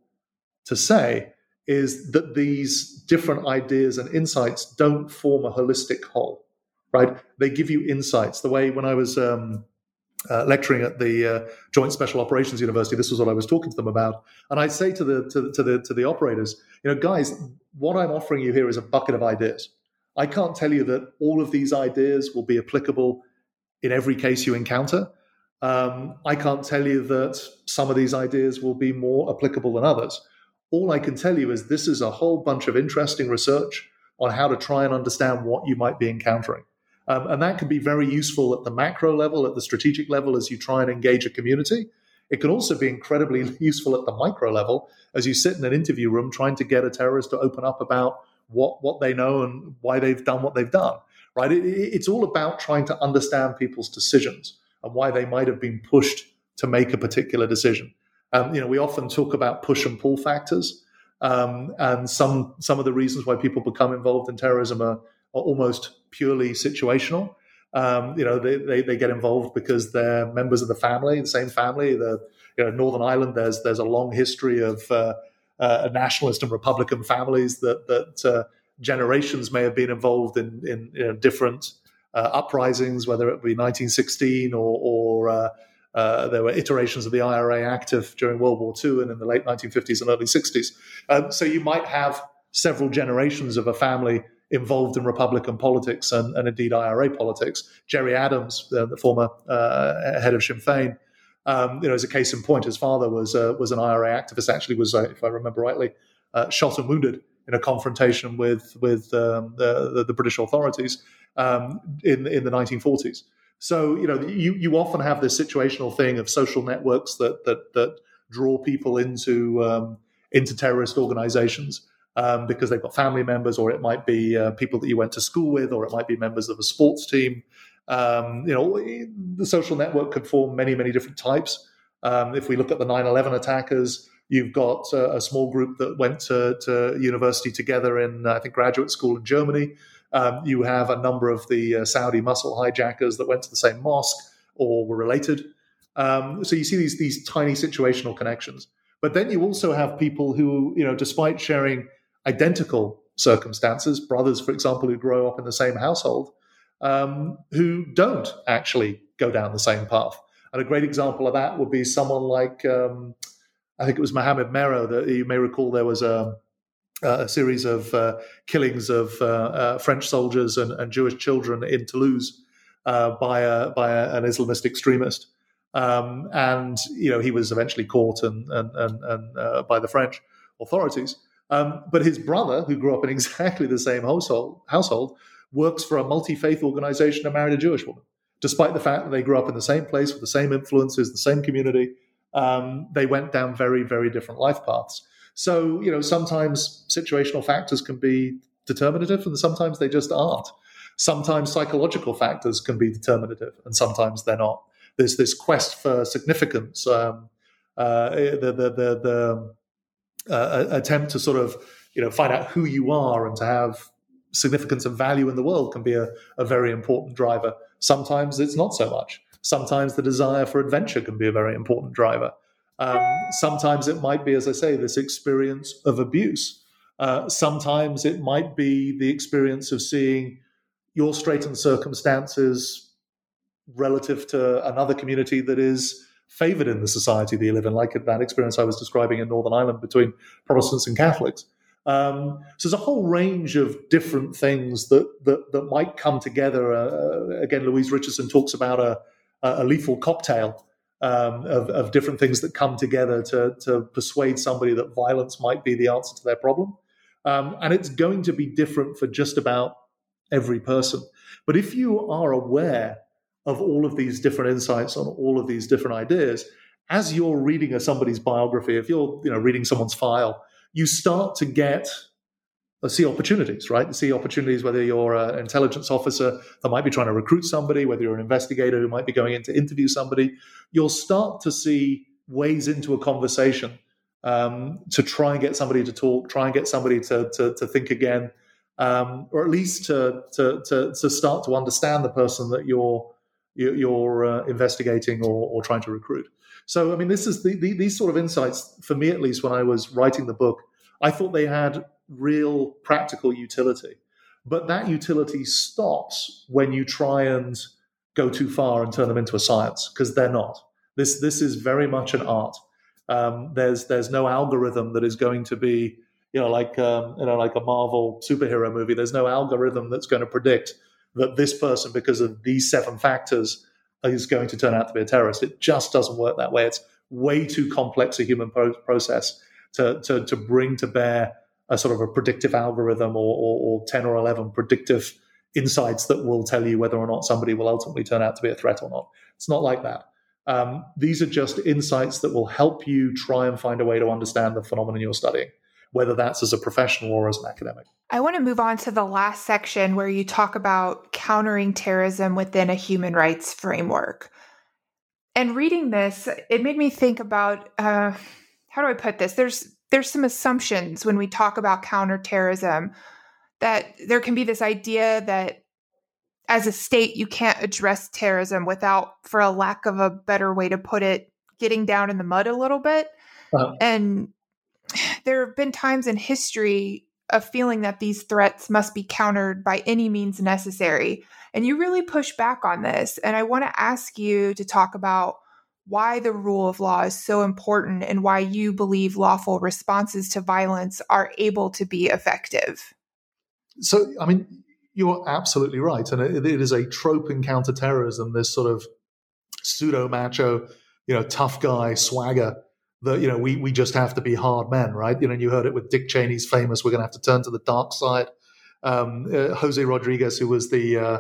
to say is that these different ideas and insights don't form a holistic whole, right? They give you insights. The way when I was um, uh, lecturing at the uh, Joint Special Operations University, this was what I was talking to them about, and I say to the to, to the to the operators, you know, guys, what I'm offering you here is a bucket of ideas. I can't tell you that all of these ideas will be applicable in every case you encounter. Um, I can't tell you that some of these ideas will be more applicable than others. All I can tell you is this is a whole bunch of interesting research on how to try and understand what you might be encountering. Um, and that can be very useful at the macro level, at the strategic level, as you try and engage a community. It can also be incredibly (laughs) useful at the micro level as you sit in an interview room trying to get a terrorist to open up about what, what they know and why they've done what they've done. Right? It, it's all about trying to understand people's decisions and why they might have been pushed to make a particular decision. Um, you know, we often talk about push and pull factors, um, and some some of the reasons why people become involved in terrorism are, are almost purely situational. Um, you know, they, they, they, get involved because they're members of the family, the same family. The you know, Northern Ireland, there's there's a long history of uh, uh, nationalist and Republican families that that uh, generations may have been involved in in you know, different uh, uprisings, whether it be 1916 or, or uh, uh, there were iterations of the IRA active during World War II and in the late 1950s and early 60s. Um, so you might have several generations of a family involved in Republican politics and, and indeed IRA politics. Gerry Adams, uh, the former uh, head of Sinn Féin, um, you know, as a case in point, his father was uh, was an IRA activist. Actually, was uh, if I remember rightly, shot and wounded in a confrontation with with um, the, the, the, British authorities um, in in the 1940s. So you know, you you often have this situational thing of social networks that that that draw people into um, into terrorist organizations um, because they've got family members, or it might be uh, people that you went to school with, or it might be members of a sports team. Um, you know, the social network could form many many different types. Um, if we look at the 9/11 attackers, you've got a, a small group that went to, to university together in I think graduate school in Germany. Um, you have a number of the uh, Saudi muscle hijackers that went to the same mosque or were related. Um, so you see these these tiny situational connections. But then you also have people who, you know, despite sharing identical circumstances, brothers, for example, who grow up in the same household, um, who don't actually go down the same path. And a great example of that would be someone like, um, I think it was Mohammed Merah. That you may recall there was a uh, a series of uh, killings of uh, uh, French soldiers and, and, Jewish children in Toulouse uh, by a, by a, an Islamist extremist, um, and you know he was eventually caught and and, and, and by the French authorities. Um, but his brother, who grew up in (laughs) exactly the same household, household, works for a multi faith organization and married a Jewish woman, despite the fact that they grew up in the same place with the same influences, the same community. Um, they went down very very different life paths. So, you know, sometimes situational factors can be determinative and sometimes they just aren't. Sometimes psychological factors can be determinative and sometimes they're not. There's this quest for significance. Um, uh, the, the, the, the uh, attempt to sort of you know find out who you are and to have significance and value in the world can be a, a very important driver. Sometimes it's not so much. Sometimes the desire for adventure can be a very important driver. Um, sometimes it might be, as I say, this experience of abuse. Uh, sometimes it might be the experience of seeing your straitened circumstances relative to another community that is favored in the society you live in, like that experience I was describing in Northern Ireland between Protestants and Catholics. Um, so there's a whole range of different things that that, that might come together. Uh, again, Louise Richardson talks about a, a lethal cocktail um, of, of, different things that come together to, to persuade somebody that violence might be the answer to their problem. Um, and it's going to be different for just about every person. But if you are aware of all of these different insights on all of these different ideas, as you're reading a, somebody's biography, if you're you know reading someone's file, you start to get uh, see opportunities, right? See opportunities whether you're an intelligence officer that might be trying to recruit somebody, whether you're an investigator who might be going in to interview somebody. You'll start to see ways into a conversation um, to try and get somebody to talk, try and get somebody to to, to think again, um, or at least to, to, to to start to understand the person that you're you're uh, investigating or, or, trying to recruit. So, I mean, this is the, the, these sort of insights for me, at least, when I was writing the book, I thought they had real practical utility. But that utility stops when you try and go too far and turn them into a science, because they're not. This this is very much an art. Um, there's there's no algorithm that is going to be you know like um, you know like a Marvel superhero movie. There's no algorithm that's going to predict that this person, because of these seven factors, is going to turn out to be a terrorist. It just doesn't work that way. It's way too complex a human pro- process to, to, to bring to bear a sort of a predictive algorithm or, or, or 10 or 11 predictive insights that will tell you whether or not somebody will ultimately turn out to be a threat or not. It's not like that. Um, these are just insights that will help you try and find a way to understand the phenomenon you're studying, whether that's as a professional or as an academic. I want to move on to the last section where you talk about countering terrorism within a human rights framework. And reading this, it made me think about uh, how do I put this? There's there's some assumptions when we talk about counterterrorism that there can be this idea that as a state you can't address terrorism without for a lack of a better way to put it getting down in the mud a little bit uh-huh. and there have been times in history of feeling that these threats must be countered by any means necessary and you really push back on this and i want to ask you to talk about why the rule of law is so important and why you believe lawful responses to violence are able to be effective. So, I mean, you're absolutely right. And it, it is a trope in counterterrorism, this sort of pseudo macho, you know, tough guy swagger that, you know, we, we just have to be hard men, right? You know, you heard it with Dick Cheney's famous, we're going to have to turn to the dark side. Um, uh, Jose Rodriguez, who was the, uh,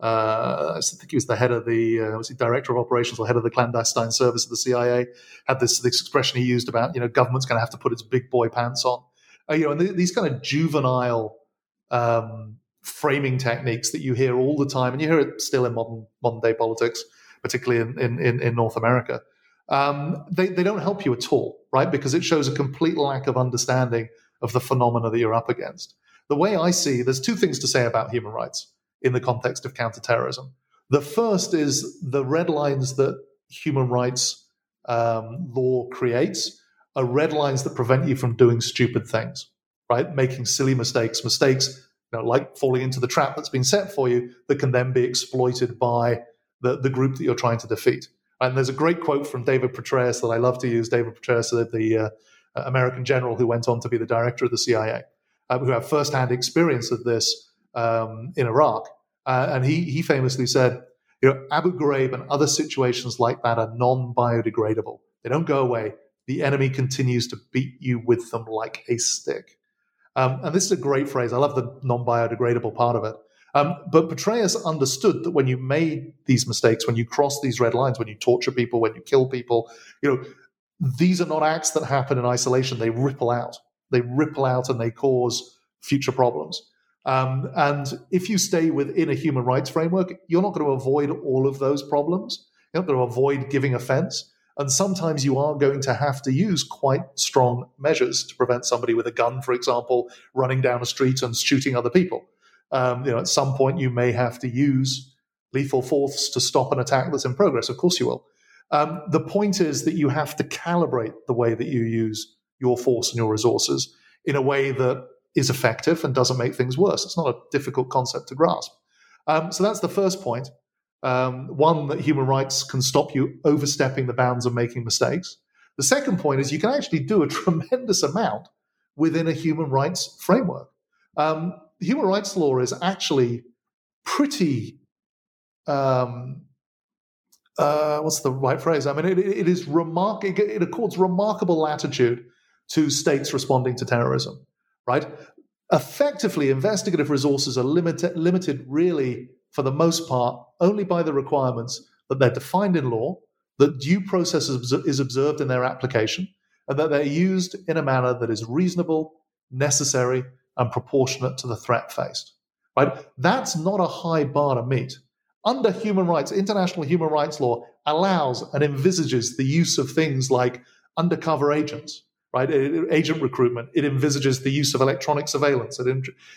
uh, I think he was the head of the uh, was he director of operations or head of the clandestine service of the CIA. Had this this expression he used about you know government's going to have to put its big boy pants on. Uh, you know, and th- these kind of juvenile um, framing techniques that you hear all the time, and you hear it still in modern modern day politics, particularly in in, in, in North America. Um, they they don't help you at all, right? Because it shows a complete lack of understanding of the phenomena that you're up against. The way I see, there's two things to say about human rights in the context of counterterrorism. The first is the red lines that human rights um, law creates are red lines that prevent you from doing stupid things, right? Making silly mistakes, mistakes you know, like falling into the trap that's been set for you that can then be exploited by the, the group that you're trying to defeat. And there's a great quote from David Petraeus that I love to use. David Petraeus, the uh, American general who went on to be the director of the CIA, uh, who had firsthand experience of this um, in Iraq. Uh, and he, he famously said, you know, Abu Ghraib and other situations like that are non biodegradable. They don't go away. The enemy continues to beat you with them like a stick. Um, and this is a great phrase. I love the non biodegradable part of it. Um, but Petraeus understood that when you made these mistakes, when you cross these red lines, when you torture people, when you kill people, you know, these are not acts that happen in isolation. They ripple out. They ripple out and they cause future problems. Um, and if you stay within a human rights framework, you're not going to avoid all of those problems. You're not going to avoid giving offense. And sometimes you are going to have to use quite strong measures to prevent somebody with a gun, for example, running down a street and shooting other people. Um, you know, at some point you may have to use lethal force to stop an attack that's in progress. Of course you will. Um, the point is that you have to calibrate the way that you use your force and your resources in a way that is effective and doesn't make things worse. It's not a difficult concept to grasp. Um, so that's the first point. Um, one, that human rights can stop you overstepping the bounds and making mistakes. The second point is you can actually do a (laughs) tremendous amount within a human rights framework. Um, human rights law is actually pretty. Um, uh, what's the right phrase? I mean, it, it is remark. It, accords remarkable latitude to states responding to terrorism. Right? Effectively, investigative resources are limited, limited really for the most part, only by the requirements that they're defined in law, that due process is observed in their application, and that they're used in a manner that is reasonable, necessary, and proportionate to the threat faced. Right? That's not a high bar to meet. Under human rights, international human rights law allows and envisages the use of things like undercover agents, right? Agent recruitment. It envisages the use of electronic surveillance. It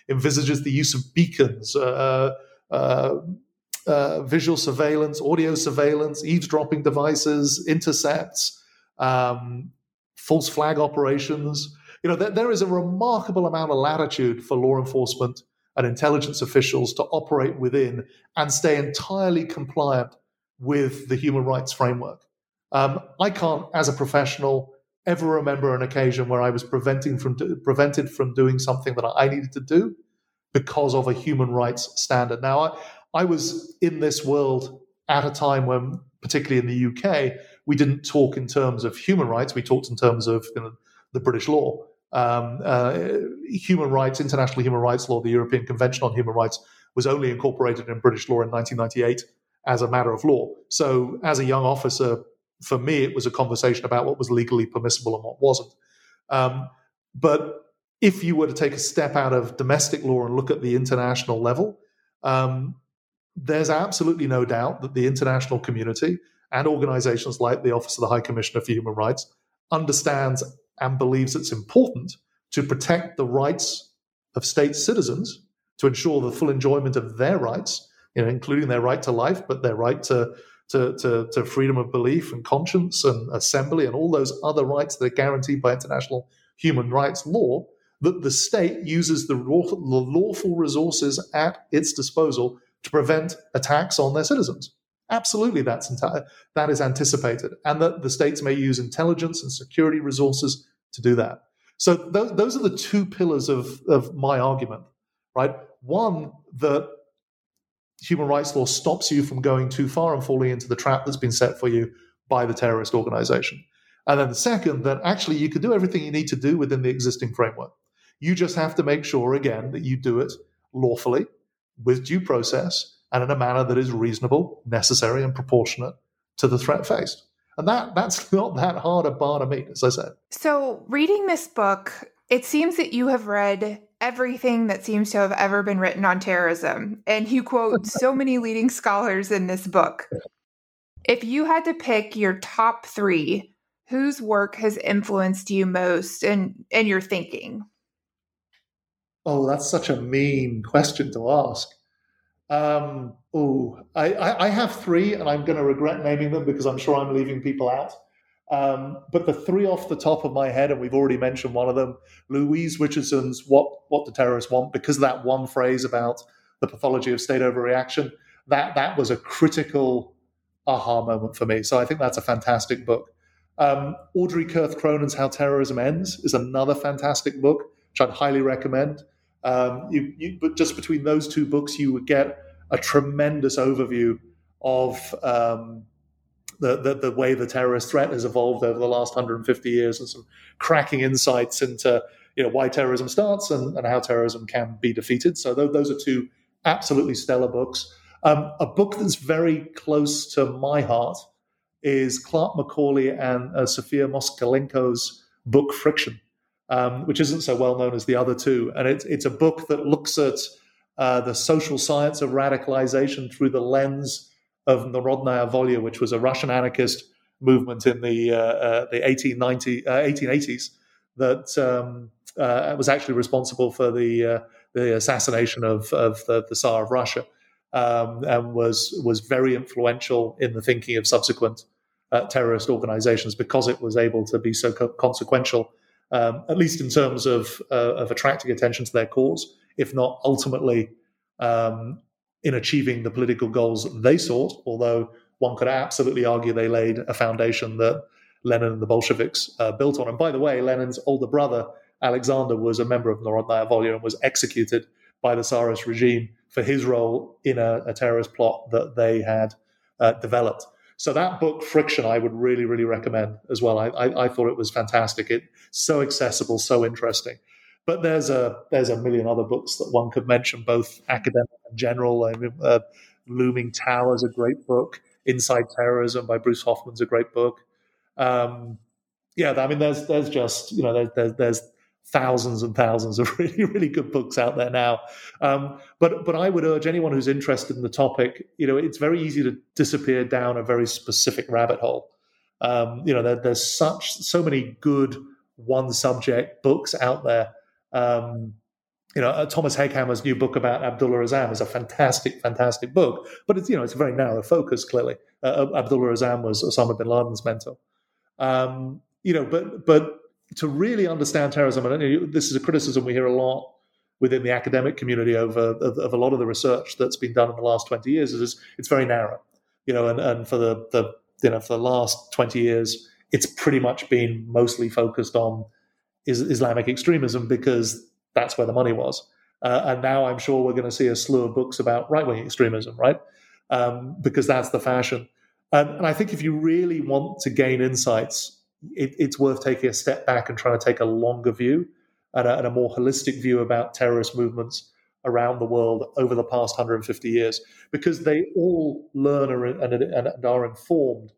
envisages the use of beacons, uh, uh, uh, visual surveillance, audio surveillance, eavesdropping devices, intercepts, um, false flag operations. You know, there, there is a remarkable amount of latitude for law enforcement and intelligence officials to operate within and stay entirely compliant with the human rights framework. Um, I can't, as a professional, ever remember an occasion where I was preventing from do, prevented from doing something that I needed to do because of a human rights standard. Now, I, I was in this world at a time when, particularly in the UK, we didn't talk in terms of human rights. We talked in terms of you know, the British law. Um, uh, human rights, international human rights law, the European Convention on Human Rights was only incorporated in British law in 1998 as a matter of law. So, as a young officer, for me, it was a conversation about what was legally permissible and what wasn't. Um, but if you were to take a step out of domestic law and look at the international level, um, there's absolutely no doubt that the international community and organizations like the Office of the High Commissioner for Human Rights understands and believes it's important to protect the rights of state citizens to ensure the full enjoyment of their rights, you know, including their right to life, but their right to, to, to, to freedom of belief and conscience and assembly and all those other rights that are guaranteed by international human rights law that the state uses the lawful resources at its disposal to prevent attacks on their citizens. Absolutely, that's enti- that is anticipated, and that the states may use intelligence and security resources to do that. So th- those are the two pillars of, of my argument, right? One that human rights law stops you from going too far and falling into the trap that's been set for you by the terrorist organization. And then the second, that actually you can do everything you need to do within the existing framework. You just have to make sure, again, that you do it lawfully, with due process, and in a manner that is reasonable, necessary, and proportionate to the threat faced. And that that's (laughs) not that hard a bar to meet, as I said. So, reading this book, it seems that you have read everything that seems to have ever been written on terrorism, and you quote so (laughs) many leading scholars in this book. If you had to pick your top three, whose work has influenced you most in, in your thinking? Oh, that's such a mean question to ask. Um, oh, I, I, I, have three, and I'm going to regret naming them because I'm sure I'm leaving people out. Um, but the three off the top of my head, and we've already mentioned one of them, Louise Richardson's "What What the Terrorists Want," because that one phrase about the pathology of state overreaction. That that was a critical aha moment for me. So I think that's a fantastic book. Um, Audrey Kurth Cronin's "How Terrorism Ends" is another fantastic book which I'd highly recommend. Um, you, you, but just between those two books, you would get a tremendous overview of um, the, the, the way the terrorist threat has evolved over the last 150 years, and some cracking insights into you know why terrorism starts and, and how terrorism can be defeated. So th- those are two absolutely stellar books. Um, a book that's very close to my heart is Clark McCauley and uh, Sophia Moskalenko's book Friction um, which isn't so well known as the other two. And it's it's a book that looks at uh, the social science of radicalization through the lens of Narodnaya Volya, which was a Russian anarchist movement in the uh, the 1890, 1880s that um, was actually responsible for the the assassination of, of the, the Tsar of Russia, um, and was was very influential in the thinking of subsequent uh, terrorist organizations because it was able to be so co- consequential, um, at least in terms of uh, of attracting attention to their cause, if not ultimately um, in achieving the political goals they sought. Although one could absolutely argue they laid a foundation that Lenin and the Bolsheviks uh, built on. And by the way, Lenin's older brother Alexander was a member of Narodnaya Volya and was executed by the Tsarist regime for his role in a, a terrorist plot that they had uh, developed. So that book, Friction, I would really, really recommend as well. I, I, I, thought it was fantastic. It's so accessible, so interesting. But there's a there's a million other books that one could mention, both academic and general. I mean, uh, Looming Tower is a great book. Inside Terrorism by Bruce Hoffman's a great book. Um, yeah, I mean, there's there's just you know there's there's, there's thousands and thousands of (laughs) really really good books out there now um, but but i would urge anyone who's interested in the topic you know it's very easy to disappear down a very specific rabbit hole um, you know there, there's such so many good one subject books out there um, you know, uh, Thomas Hegghammer's new book about Abdullah Azzam is a fantastic, fantastic book, but it's you know it's a very narrow focus. Clearly, uh, Abdullah Azzam was Osama bin Laden's mentor. Um, you know, but but to really understand terrorism, and this is a criticism we hear a lot within the academic community over of, of, a lot of the research that's been done in the last 20 years is it's very narrow you know and, and for the, the you know for the last 20 years it's pretty much been mostly focused on is islamic extremism because that's where the money was. Uh, and now i'm sure we're going to see a slew of books about right-wing extremism right? Um, because that's the fashion. And, and i think if you really want to gain insights it, it's worth taking a step back and trying to take a longer view and a, and a, more holistic view about terrorist movements around the world over the past 150 years, because they all learn and, and, and are informed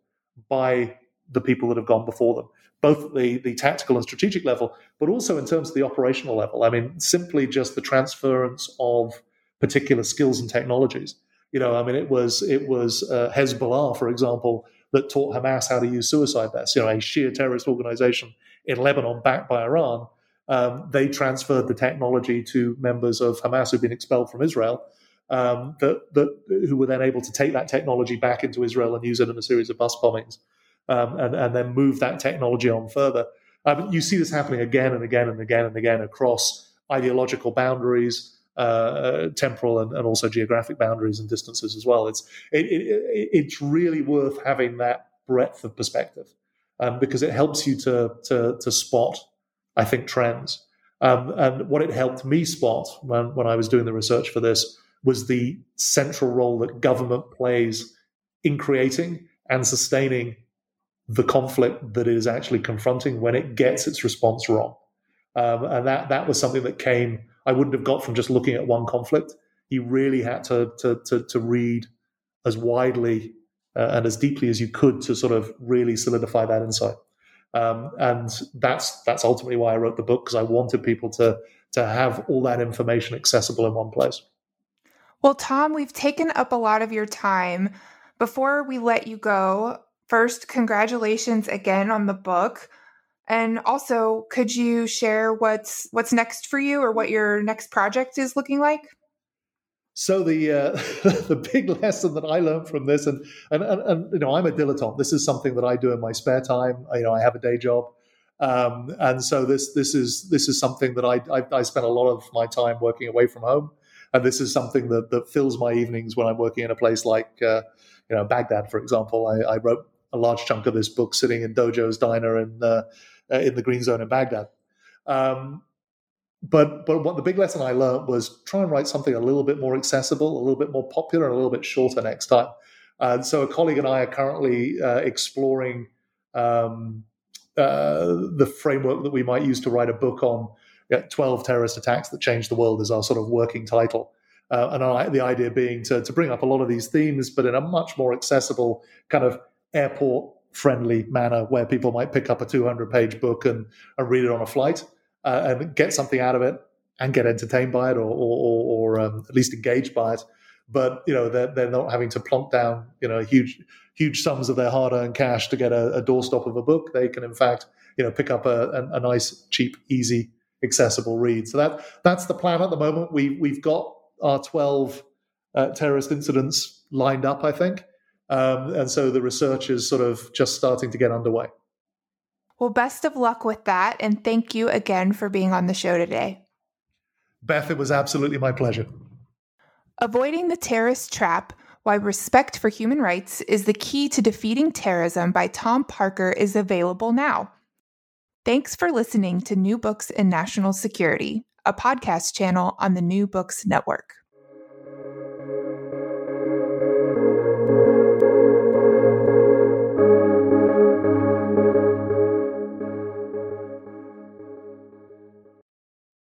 by the people that have gone before them, both the, the tactical and strategic level, but also in terms of the operational level. I mean, simply just the transference of particular skills and technologies. You know, I mean, it was it was uh, Hezbollah, for example, that taught Hamas how to use suicide vests, you know, a Shia terrorist organization in Lebanon backed by Iran. Um, they transferred the technology to members of Hamas who'd been expelled from Israel, um, that, that, who were then able to take that technology back into Israel and use it in a series of bus bombings, um, and, and, then move that technology on further. Um, you see this happening again and again and again and again across ideological boundaries, uh, temporal and, and, also geographic boundaries and distances as well. It's it, it, it's really worth having that breadth of perspective um, because it helps you to to, to spot, I think, trends. Um, and what it helped me spot when, when I was doing the research for this was the central role that government plays in creating and sustaining the conflict that it is actually confronting when it gets its response wrong. Um, and that that was something that came I wouldn't have got from just looking at one conflict. He really had to to to, to read as widely uh, and as deeply as you could to sort of really solidify that insight. Um, and that's that's ultimately why I wrote the book because I wanted people to to have all that information accessible in one place. Well, Tom, we've taken up a lot of your time. Before we let you go, first, congratulations again on the book. And also, could you share what's what's next for you or what your next project is looking like? So the uh, (laughs) the big lesson that I learned from this, and, and, and and you know, I'm a dilettante. This is something that I do in my spare time. You know, I have a day job, um, and so this this is this is something that I, I I spend a lot of my time working away from home, and this is something that that fills my evenings when I'm working in a place like uh, you know Baghdad, for example. I, I, wrote a large chunk of this book sitting in Dojo's diner in uh, uh, in the green zone in Baghdad. Um, but but what the big lesson I learned was try and write something a little bit more accessible, a little bit more popular, and a little bit shorter next time. And so a colleague and I are currently uh, exploring um, uh, the framework that we might use to write a book on 12 terrorist attacks that changed the world is our sort of working title. Uh, and I, the idea being to, to bring up a lot of these themes, but in a much more accessible kind of airport friendly manner where people might pick up a 200 page book and, and read it on a flight uh, and get something out of it and get entertained by it or, or, or um, at least engaged by it. But, you know, they're, they're not having to plonk down, you know, huge, huge sums of their hard-earned cash to get a, a doorstop of a book, they can in fact, you know, pick up a, a, a, nice, cheap, easy, accessible read. So that that's the plan at the moment. We we've got our twelve uh, terrorist incidents lined up, I think, um, and so the research is sort of just starting to get underway. Well, best of luck with that, and thank you again for being on the show today. Beth, it was absolutely my pleasure. Avoiding the Terrorist Trap Why Respect for Human Rights is the Key to Defeating Terrorism by Tom Parker is available now. Thanks for listening to New Books in National Security, a podcast channel on the New Books Network.